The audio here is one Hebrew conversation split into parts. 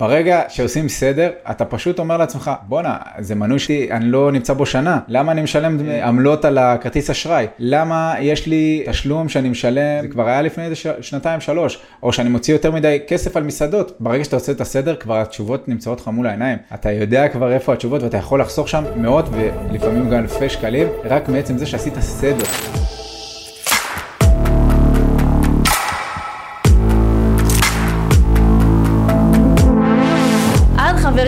ברגע שעושים סדר, אתה פשוט אומר לעצמך, בואנה, זה מנוי שלי, אני לא נמצא בו שנה, למה אני משלם עמלות על הכרטיס אשראי? למה יש לי תשלום שאני משלם, זה כבר היה לפני איזה שנתיים, שלוש, או שאני מוציא יותר מדי כסף על מסעדות. ברגע שאתה עושה את הסדר, כבר התשובות נמצאות לך מול העיניים. אתה יודע כבר איפה התשובות ואתה יכול לחסוך שם מאות ולפעמים גם אלפי שקלים, רק מעצם זה שעשית סדר.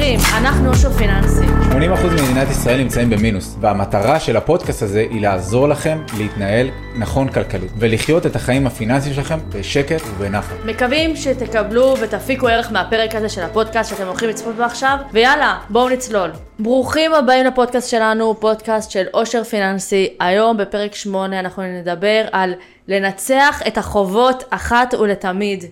חברים, אנחנו אושר פיננסי. 80% ממדינת ישראל נמצאים במינוס, והמטרה של הפודקאסט הזה היא לעזור לכם להתנהל נכון כלכלית, ולחיות את החיים הפיננסיים שלכם בשקט ובנחת. מקווים שתקבלו ותפיקו ערך מהפרק הזה של הפודקאסט שאתם הולכים לצפות בו עכשיו, ויאללה, בואו נצלול. ברוכים הבאים לפודקאסט שלנו, פודקאסט של אושר פיננסי. היום בפרק 8 אנחנו נדבר על לנצח את החובות אחת ולתמיד.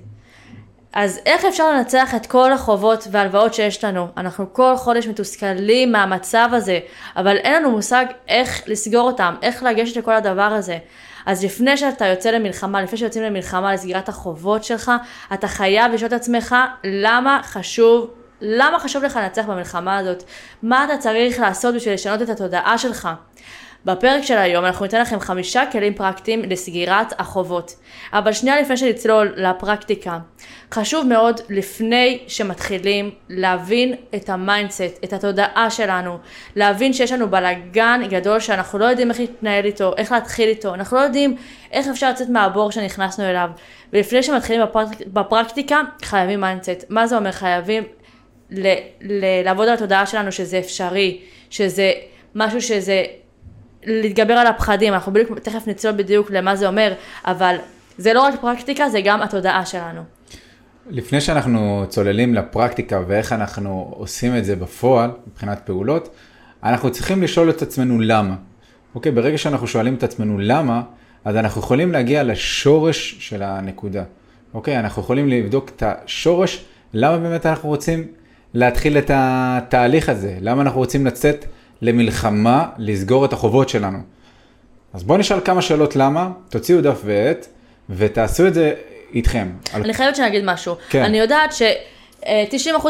אז איך אפשר לנצח את כל החובות והלוואות שיש לנו? אנחנו כל חודש מתוסכלים מהמצב הזה, אבל אין לנו מושג איך לסגור אותם, איך לגשת לכל הדבר הזה. אז לפני שאתה יוצא למלחמה, לפני שיוצאים למלחמה לסגירת החובות שלך, אתה חייב לשאול את עצמך למה חשוב, למה חשוב לך לנצח במלחמה הזאת? מה אתה צריך לעשות בשביל לשנות את התודעה שלך? בפרק של היום אנחנו ניתן לכם חמישה כלים פרקטיים לסגירת החובות. אבל שנייה לפני שנצלול לפרקטיקה, חשוב מאוד לפני שמתחילים להבין את ה mindset, את התודעה שלנו, להבין שיש לנו בלאגן גדול שאנחנו לא יודעים איך להתנהל איתו, איך להתחיל איתו, אנחנו לא יודעים איך אפשר לצאת מהבור שנכנסנו אליו. ולפני שמתחילים בפרק, בפרקטיקה, חייבים mindset. מה זה אומר? חייבים ל- ל- לעבוד על התודעה שלנו שזה אפשרי, שזה משהו שזה להתגבר על הפחדים, אנחנו בדיוק, תכף נצלול בדיוק למה זה אומר, אבל זה לא רק פרקטיקה, זה גם התודעה שלנו. לפני שאנחנו צוללים לפרקטיקה ואיך אנחנו עושים את זה בפועל, מבחינת פעולות, אנחנו צריכים לשאול את עצמנו למה. אוקיי, ברגע שאנחנו שואלים את עצמנו למה, אז אנחנו יכולים להגיע לשורש של הנקודה. אוקיי, אנחנו יכולים לבדוק את השורש, למה באמת אנחנו רוצים להתחיל את התהליך הזה, למה אנחנו רוצים לצאת למלחמה לסגור את החובות שלנו. אז בואו נשאל כמה שאלות למה, תוציאו דף ועט ותעשו את זה איתכם. אני. חייבת שאני אגיד משהו. כן. אני יודעת ש... 90%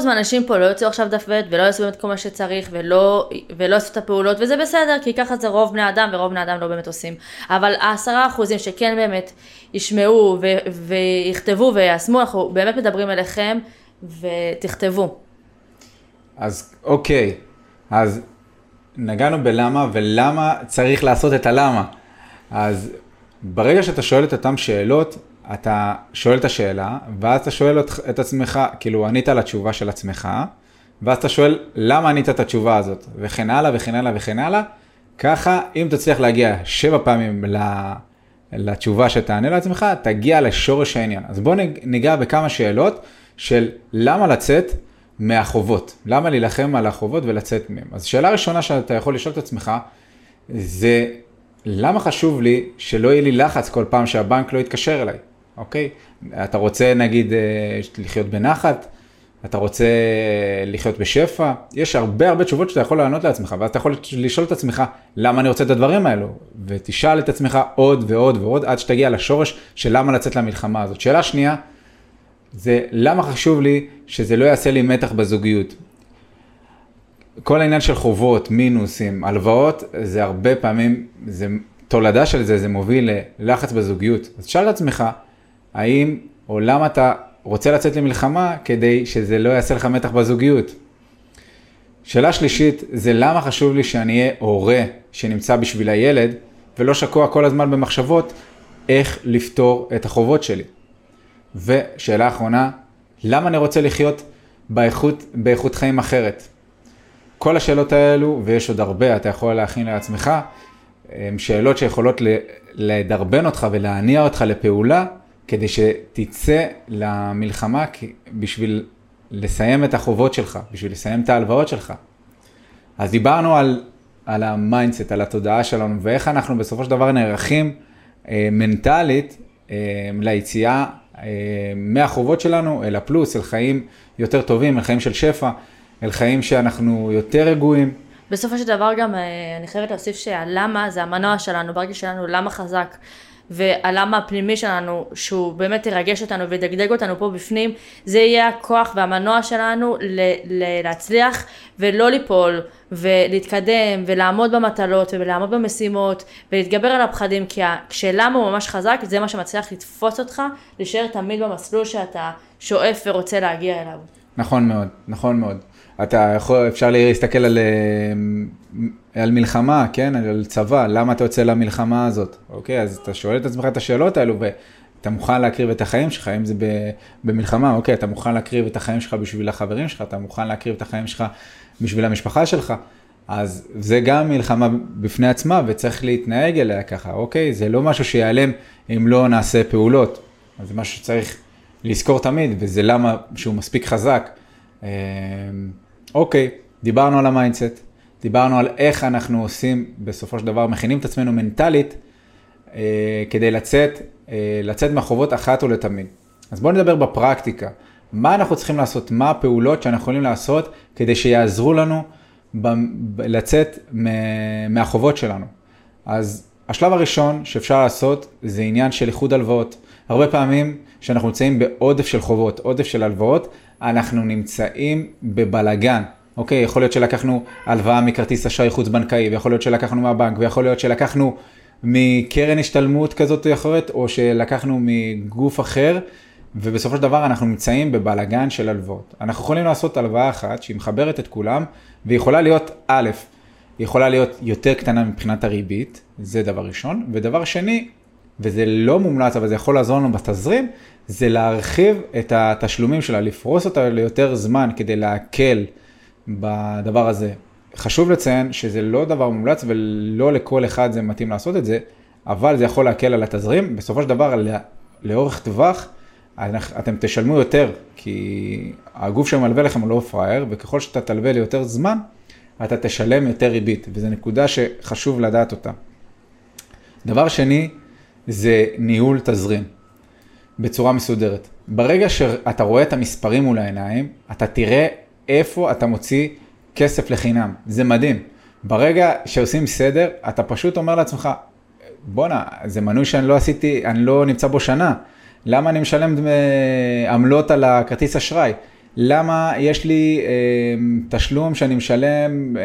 מהאנשים פה לא יוצאו עכשיו דף ועט ולא יעשו באמת כל מה שצריך ולא, ולא יעשו את הפעולות וזה בסדר כי ככה זה רוב בני אדם ורוב בני אדם לא באמת עושים. אבל העשרה אחוזים שכן באמת ישמעו ו, ויכתבו ויישמו, אנחנו באמת מדברים אליכם ותכתבו. אז אוקיי, אז נגענו בלמה ולמה צריך לעשות את הלמה. אז ברגע שאתה שואל את אותן שאלות, אתה שואל את השאלה, ואז אתה שואל את עצמך, כאילו ענית על התשובה של עצמך, ואז אתה שואל למה ענית את התשובה הזאת, וכן הלאה וכן הלאה וכן הלאה. ככה, אם תצליח להגיע שבע פעמים לתשובה שתענה לעצמך, תגיע לשורש העניין. אז בוא ניגע בכמה שאלות של למה לצאת מהחובות. למה להילחם על החובות ולצאת מהם? אז שאלה ראשונה שאתה יכול לשאול את עצמך, זה למה חשוב לי שלא יהיה לי לחץ כל פעם שהבנק לא יתקשר אליי, אוקיי? אתה רוצה נגיד אה, לחיות בנחת, אתה רוצה לחיות בשפע, יש הרבה הרבה תשובות שאתה יכול לענות לעצמך, ואז אתה יכול לשאול את עצמך, למה אני רוצה את הדברים האלו? ותשאל את עצמך עוד ועוד ועוד, עד שתגיע לשורש של למה לצאת למלחמה הזאת. שאלה שנייה, זה למה חשוב לי שזה לא יעשה לי מתח בזוגיות. כל העניין של חובות, מינוסים, הלוואות, זה הרבה פעמים, זה תולדה של זה, זה מוביל ללחץ בזוגיות. אז תשאל את עצמך, האם או למה אתה רוצה לצאת למלחמה כדי שזה לא יעשה לך מתח בזוגיות. שאלה שלישית, זה למה חשוב לי שאני אהיה הורה שנמצא בשביל הילד, ולא שקוע כל הזמן במחשבות איך לפתור את החובות שלי. ושאלה אחרונה, למה אני רוצה לחיות באיכות, באיכות חיים אחרת? כל השאלות האלו, ויש עוד הרבה, אתה יכול להכין לעצמך, הן שאלות שיכולות לדרבן אותך ולהניע אותך לפעולה, כדי שתצא למלחמה בשביל לסיים את החובות שלך, בשביל לסיים את ההלוואות שלך. אז דיברנו על, על ה mindset, על התודעה שלנו, ואיך אנחנו בסופו של דבר נערכים אה, מנטלית אה, ליציאה אה, מהחובות שלנו אל הפלוס, אל חיים יותר טובים, אל חיים של שפע, אל חיים שאנחנו יותר רגועים. בסופו של דבר גם אה, אני חייבת להוסיף שהלמה זה המנוע שלנו, ברגע שיש לנו למה חזק והלמה הפנימי שלנו, שהוא באמת ירגש אותנו וידגדג אותנו פה בפנים, זה יהיה הכוח והמנוע שלנו ל- ל- להצליח ולא ליפול ולהתקדם ולעמוד במטלות ולעמוד במשימות ולהתגבר על הפחדים, כי כשלמה הוא ממש חזק, זה מה שמצליח לתפוס אותך, להישאר תמיד במסלול שאתה שואף ורוצה להגיע אליו. נכון מאוד, נכון מאוד. אתה יכול, אפשר להסתכל על, אה, על מלחמה, כן, על צבא, למה אתה יוצא למלחמה הזאת, אוקיי? אז אתה שואל את עצמך את השאלות האלו, ואתה מוכן להקריב את החיים שלך, אם זה במלחמה, אוקיי, אתה מוכן להקריב את החיים שלך בשביל החברים שלך, אתה מוכן להקריב את החיים שלך בשביל המשפחה שלך, אז זה גם מלחמה בפני עצמה, וצריך להתנהג אליה ככה, אוקיי? זה לא משהו שיעלם אם לא נעשה פעולות, אז זה משהו שצריך לזכור תמיד, וזה למה שהוא מספיק חזק. אמ, אוקיי, דיברנו על ה mindset, דיברנו על איך אנחנו עושים, בסופו של דבר, מכינים את עצמנו מנטלית, אה, כדי לצאת, אה, לצאת מהחובות אחת ולתמיד. אז בואו נדבר בפרקטיקה. מה אנחנו צריכים לעשות? מה הפעולות שאנחנו יכולים לעשות כדי שיעזרו לנו ב- ב- לצאת מהחובות שלנו? אז השלב הראשון שאפשר לעשות זה עניין של איחוד הלוואות. הרבה פעמים כשאנחנו נמצאים בעודף של חובות, עודף של הלוואות, אנחנו נמצאים בבלגן. אוקיי, יכול להיות שלקחנו הלוואה מכרטיס אשראי חוץ בנקאי, ויכול להיות שלקחנו מהבנק, ויכול להיות שלקחנו מקרן השתלמות כזאת או אחרת, או שלקחנו מגוף אחר, ובסופו של דבר אנחנו נמצאים בבלגן של הלוואות. אנחנו יכולים לעשות הלוואה אחת שהיא מחברת את כולם, והיא יכולה להיות א', היא יכולה להיות יותר קטנה מבחינת הריבית, זה דבר ראשון, ודבר שני, וזה לא מומלץ, אבל זה יכול לעזור לנו בתזרים, זה להרחיב את התשלומים שלה, לפרוס אותה ליותר זמן כדי להקל בדבר הזה. חשוב לציין שזה לא דבר מומלץ ולא לכל אחד זה מתאים לעשות את זה, אבל זה יכול להקל על התזרים. בסופו של דבר, לאורך טווח, אתם תשלמו יותר, כי הגוף שמלווה לכם הוא לא פראייר, וככל שאתה תלווה ליותר זמן, אתה תשלם יותר ריבית, וזו נקודה שחשוב לדעת אותה. דבר שני, זה ניהול תזרים. בצורה מסודרת. ברגע שאתה רואה את המספרים מול העיניים, אתה תראה איפה אתה מוציא כסף לחינם. זה מדהים. ברגע שעושים סדר, אתה פשוט אומר לעצמך, בואנה, זה מנוי שאני לא עשיתי, אני לא נמצא בו שנה. למה אני משלם דמי עמלות על הכרטיס אשראי? למה יש לי אה, תשלום שאני משלם, אה,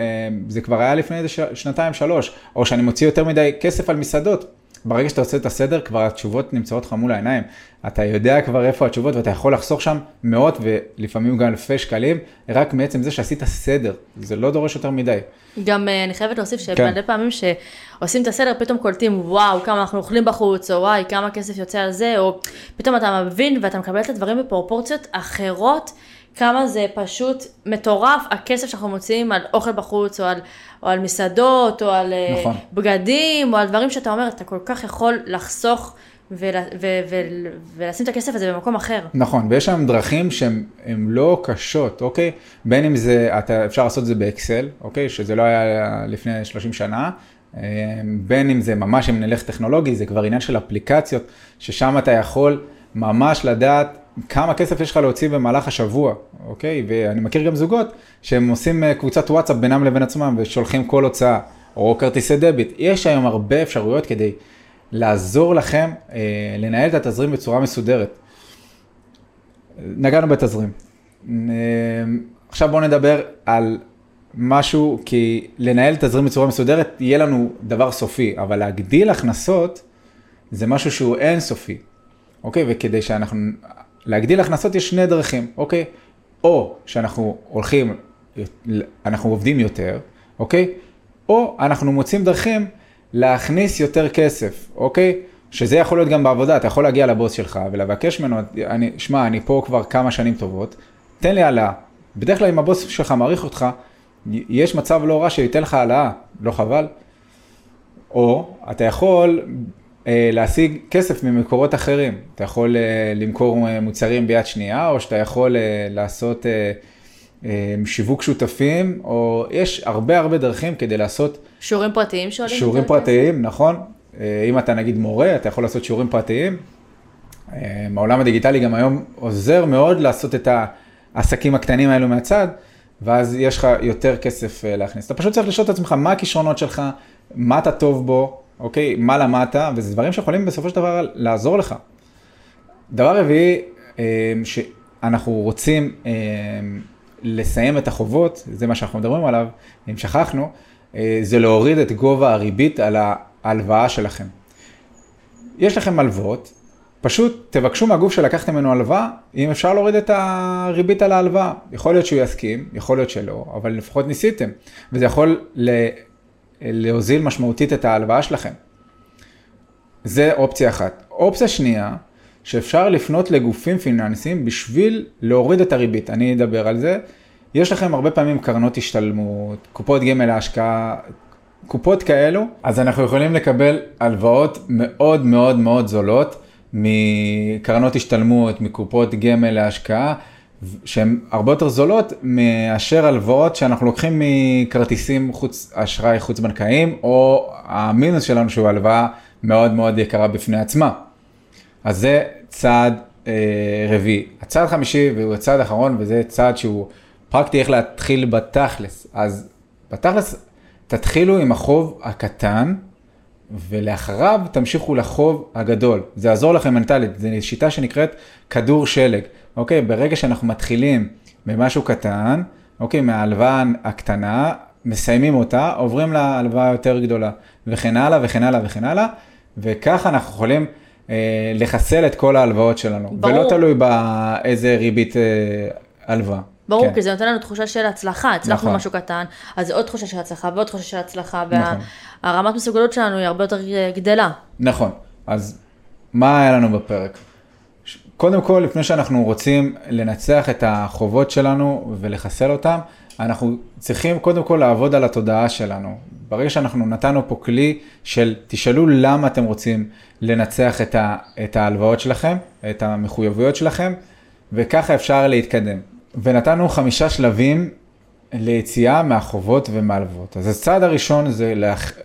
זה כבר היה לפני שנתיים, שלוש, או שאני מוציא יותר מדי כסף על מסעדות. ברגע שאתה עושה את הסדר, כבר התשובות נמצאות לך מול העיניים. אתה יודע כבר איפה התשובות ואתה יכול לחסוך שם מאות ולפעמים גם אלפי שקלים, רק מעצם זה שעשית סדר. זה לא דורש יותר מדי. גם אה, אני חייבת להוסיף שמלא כן. פעמים שעושים את הסדר, פתאום קולטים, וואו, כמה אנחנו אוכלים בחוץ, או וואי, כמה כסף יוצא על זה, או פתאום אתה מבין ואתה מקבל את הדברים בפרופורציות אחרות. כמה זה פשוט מטורף, הכסף שאנחנו מוציאים על אוכל בחוץ, או על, או על מסעדות, או על אה, נכון. בגדים, או על דברים שאתה אומר, אתה כל כך יכול לחסוך ול, ו, ו, ולשים את הכסף הזה במקום אחר. נכון, ויש שם דרכים שהן לא קשות, אוקיי? בין אם זה, אתה, אפשר לעשות את זה באקסל, אוקיי? שזה לא היה לפני 30 שנה. אה, בין אם זה ממש, אם נלך טכנולוגי, זה כבר עניין של אפליקציות, ששם אתה יכול ממש לדעת כמה כסף יש לך להוציא במהלך השבוע, אוקיי? ואני מכיר גם זוגות שהם עושים אה, קבוצת וואטסאפ בינם לבין עצמם ושולחים כל הוצאה, או כרטיסי דביט. יש היום הרבה אפשרויות כדי לעזור לכם אה, לנהל את התזרים בצורה מסודרת. נגענו בתזרים. אה, עכשיו בואו נדבר על משהו, כי לנהל תזרים בצורה מסודרת יהיה לנו דבר סופי, אבל להגדיל הכנסות זה משהו שהוא אינסופי. אוקיי? וכדי שאנחנו, להגדיל הכנסות יש שני דרכים, אוקיי? או שאנחנו הולכים, אנחנו עובדים יותר, אוקיי? או אנחנו מוצאים דרכים להכניס יותר כסף, אוקיי? שזה יכול להיות גם בעבודה, אתה יכול להגיע לבוס שלך ולבקש ממנו, אני, שמע, אני פה כבר כמה שנים טובות, תן לי העלאה. בדרך כלל אם הבוס שלך מעריך אותך, יש מצב לא רע שייתן לך העלאה, לא חבל? או אתה יכול להשיג כסף ממקורות אחרים. אתה יכול אה, למכור אה, מוצרים ביד שנייה, או שאתה יכול לעשות שיווק שותפים, או יש הרבה הרבה דרכים כדי לעשות... שיעורים פרטיים שעולים שיעורים פרטיים, נכון. אם אתה נגיד מורה, אתה יכול לעשות שיעורים פרטיים. העולם הדיגיטלי גם היום עוזר מאוד לעשות את העסקים הקטנים האלו מהצד, ואז יש לך יותר כסף להכניס. אתה פשוט צריך לשאול את עצמך מה הכישרונות שלך, מה אתה טוב בו, אוקיי? מה למדת, וזה דברים שיכולים בסופו של דבר לעזור לך. דבר רביעי, אה, שאנחנו רוצים אה, לסיים את החובות, זה מה שאנחנו מדברים עליו, אם שכחנו, אה, זה להוריד את גובה הריבית על ההלוואה שלכם. יש לכם הלוואות, פשוט תבקשו מהגוף שלקחתם ממנו הלוואה, אם אפשר להוריד את הריבית על ההלוואה. יכול להיות שהוא יסכים, יכול להיות שלא, אבל לפחות ניסיתם. וזה יכול להוזיל משמעותית את ההלוואה שלכם. זה אופציה אחת. אופציה שנייה, שאפשר לפנות לגופים פיננסיים בשביל להוריד את הריבית. אני אדבר על זה. יש לכם הרבה פעמים קרנות השתלמות, קופות גמל להשקעה, קופות כאלו, אז אנחנו יכולים לקבל הלוואות מאוד מאוד מאוד זולות מקרנות השתלמות, מקופות גמל להשקעה, שהן הרבה יותר זולות מאשר הלוואות שאנחנו לוקחים מכרטיסים חוץ, אשראי חוץ בנקאיים, או המינוס שלנו שהוא הלוואה מאוד מאוד יקרה בפני עצמה. אז זה צעד אה, רביעי. הצעד חמישי, והוא הצעד האחרון, וזה צעד שהוא פרקטי איך להתחיל בתכלס. אז בתכלס, תתחילו עם החוב הקטן, ולאחריו תמשיכו לחוב הגדול. זה יעזור לכם מנטלית, זו שיטה שנקראת כדור שלג. אוקיי, ברגע שאנחנו מתחילים במשהו קטן, אוקיי, מההלוואה הקטנה, מסיימים אותה, עוברים להלוואה היותר גדולה, וכן הלאה וכן הלאה וכן הלאה, וככה אנחנו יכולים אה, לחסל את כל ההלוואות שלנו. ברור. ולא תלוי באיזה ריבית אה, הלוואה. ברור, כן. כי זה נותן לנו תחושה של הצלחה, הצלחנו נכון. משהו קטן, אז זה עוד תחושה של הצלחה ועוד תחושה של הצלחה, והרמת נכון. מסוגלות שלנו היא הרבה יותר אה, גדלה. נכון, אז מה היה לנו בפרק? קודם כל, לפני שאנחנו רוצים לנצח את החובות שלנו ולחסל אותם, אנחנו צריכים קודם כל לעבוד על התודעה שלנו. ברגע שאנחנו נתנו פה כלי של תשאלו למה אתם רוצים לנצח את, ה, את ההלוואות שלכם, את המחויבויות שלכם, וככה אפשר להתקדם. ונתנו חמישה שלבים ליציאה מהחובות ומהלוואות. אז הצעד הראשון זה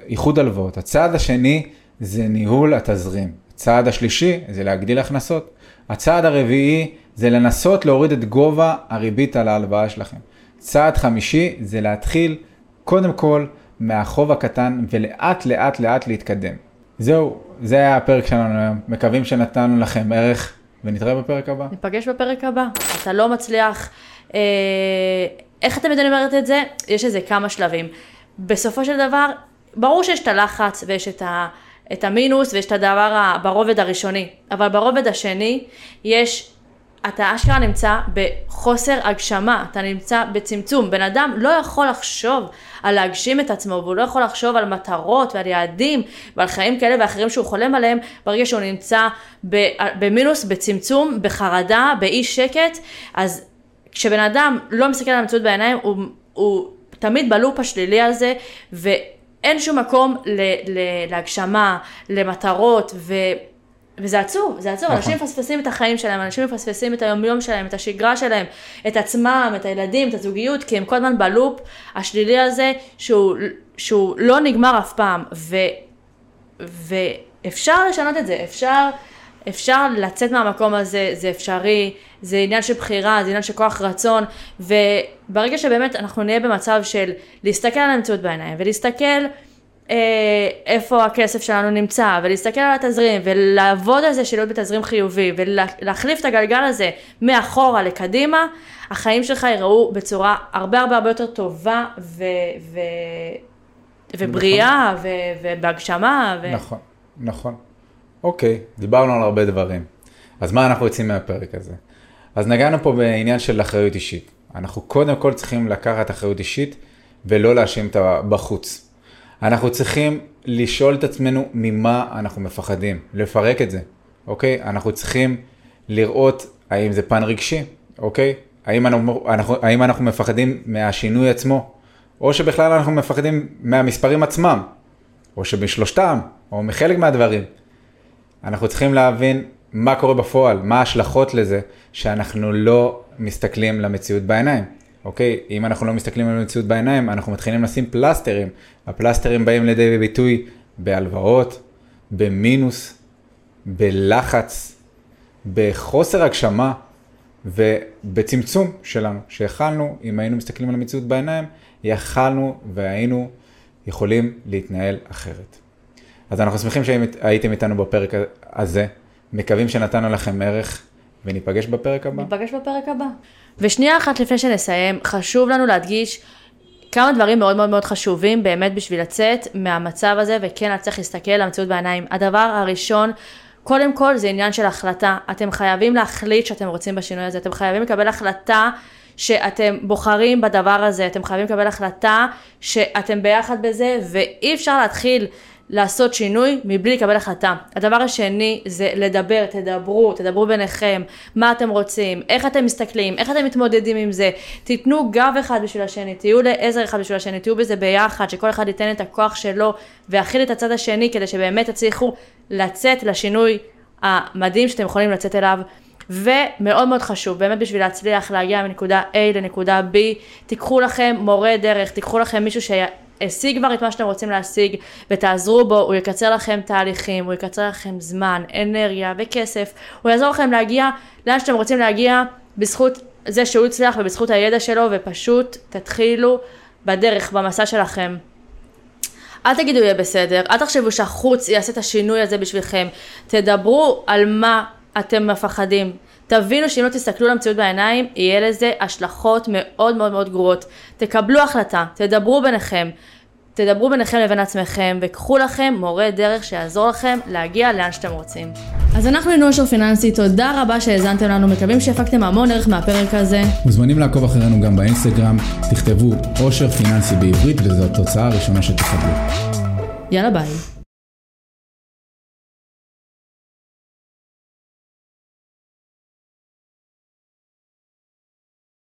איחוד הלוואות, הצעד השני זה ניהול התזרים, הצעד השלישי זה להגדיל הכנסות, הצעד הרביעי זה לנסות להוריד את גובה הריבית על ההלוואה שלכם. צעד חמישי זה להתחיל קודם כל מהחוב הקטן ולאט לאט לאט להתקדם. זהו, זה היה הפרק שלנו היום. מקווים שנתנו לכם ערך ונתראה בפרק הבא. ניפגש בפרק הבא. אתה לא מצליח, אה, איך אתם יודעים אומרת את זה? יש איזה כמה שלבים. בסופו של דבר, ברור שיש את הלחץ ויש את ה... את המינוס ויש את הדבר ברובד הראשוני, אבל ברובד השני יש, אתה אשכרה נמצא בחוסר הגשמה, אתה נמצא בצמצום. בן אדם לא יכול לחשוב על להגשים את עצמו, והוא לא יכול לחשוב על מטרות ועל יעדים ועל חיים כאלה ואחרים שהוא חולם עליהם, ברגע שהוא נמצא במינוס, בצמצום, בחרדה, באי שקט, אז כשבן אדם לא מסתכל על המציאות בעיניים, הוא, הוא תמיד בלופ השלילי הזה, ו... אין שום מקום ל, ל, להגשמה, למטרות, ו, וזה עצוב, זה עצוב. נכון. אנשים מפספסים את החיים שלהם, אנשים מפספסים את היומיום שלהם, את השגרה שלהם, את עצמם, את הילדים, את הזוגיות, כי הם כל הזמן בלופ השלילי הזה, שהוא, שהוא לא נגמר אף פעם. ו, ואפשר לשנות את זה, אפשר... אפשר לצאת מהמקום הזה, זה אפשרי, זה עניין של בחירה, זה עניין של כוח רצון, וברגע שבאמת אנחנו נהיה במצב של להסתכל על המציאות בעיניים, ולהסתכל אה, איפה הכסף שלנו נמצא, ולהסתכל על התזרים, ולעבוד על זה של להיות בתזרים חיובי, ולהחליף את הגלגל הזה מאחורה לקדימה, החיים שלך ייראו בצורה הרבה הרבה הרבה יותר טובה ו... ו... ובריאה, נכון. ו... ובהגשמה. ו... נכון, נכון. אוקיי, דיברנו על הרבה דברים. אז מה אנחנו יוצאים מהפרק הזה? אז נגענו פה בעניין של אחריות אישית. אנחנו קודם כל צריכים לקחת אחריות אישית ולא להאשים את הבחוץ. אנחנו צריכים לשאול את עצמנו ממה אנחנו מפחדים, לפרק את זה, אוקיי? אנחנו צריכים לראות האם זה פן רגשי, אוקיי? האם אנחנו, אנחנו, האם אנחנו מפחדים מהשינוי עצמו, או שבכלל אנחנו מפחדים מהמספרים עצמם, או שבשלושתם, או מחלק מהדברים. אנחנו צריכים להבין מה קורה בפועל, מה ההשלכות לזה, שאנחנו לא מסתכלים למציאות בעיניים. אוקיי? אם אנחנו לא מסתכלים על המציאות בעיניים, אנחנו מתחילים לשים פלסטרים. הפלסטרים באים לידי ביטוי בהלוואות, במינוס, בלחץ, בחוסר הגשמה ובצמצום שלנו, שיכלנו, אם היינו מסתכלים על המציאות בעיניים, יכלנו והיינו יכולים להתנהל אחרת. אז אנחנו שמחים שהייתם איתנו בפרק הזה, מקווים שנתנו לכם ערך, וניפגש בפרק הבא. ניפגש בפרק הבא. ושנייה אחת לפני שנסיים, חשוב לנו להדגיש כמה דברים מאוד מאוד מאוד חשובים באמת בשביל לצאת מהמצב הזה, וכן צריך להסתכל למציאות בעיניים. הדבר הראשון, קודם כל זה עניין של החלטה. אתם חייבים להחליט שאתם רוצים בשינוי הזה, אתם חייבים לקבל החלטה שאתם בוחרים בדבר הזה, אתם חייבים לקבל החלטה שאתם ביחד בזה, ואי אפשר להתחיל לעשות שינוי מבלי לקבל החלטה. הדבר השני זה לדבר, תדברו, תדברו ביניכם, מה אתם רוצים, איך אתם מסתכלים, איך אתם מתמודדים עם זה, תיתנו גב אחד בשביל השני, תהיו לעזר אחד בשביל השני, תהיו בזה ביחד, שכל אחד ייתן את הכוח שלו ויכיל את הצד השני כדי שבאמת תצליחו לצאת לשינוי המדהים שאתם יכולים לצאת אליו. ומאוד מאוד חשוב, באמת בשביל להצליח להגיע מנקודה A לנקודה B, תיקחו לכם מורה דרך, תיקחו לכם מישהו שהשיג כבר את מה שאתם רוצים להשיג ותעזרו בו, הוא יקצר לכם תהליכים, הוא יקצר לכם זמן, אנרגיה וכסף, הוא יעזור לכם להגיע לאן שאתם רוצים להגיע בזכות זה שהוא הצליח ובזכות הידע שלו ופשוט תתחילו בדרך, במסע שלכם. אל תגידו יהיה בסדר, אל תחשבו שהחוץ יעשה את השינוי הזה בשבילכם, תדברו על מה אתם מפחדים. תבינו שאם לא תסתכלו למציאות בעיניים, יהיה לזה השלכות מאוד מאוד מאוד גרועות. תקבלו החלטה, תדברו ביניכם, תדברו ביניכם לבין עצמכם, וקחו לכם מורה דרך שיעזור לכם להגיע לאן שאתם רוצים. אז אנחנו היינו אושר פיננסי, תודה רבה שהאזנתם לנו, מקווים שהפקתם המון ערך מהפרק הזה. מוזמנים לעקוב אחרינו גם באינסטגרם, תכתבו אושר פיננסי בעברית וזו התוצאה הראשונה שתקבלו. יאללה ביי.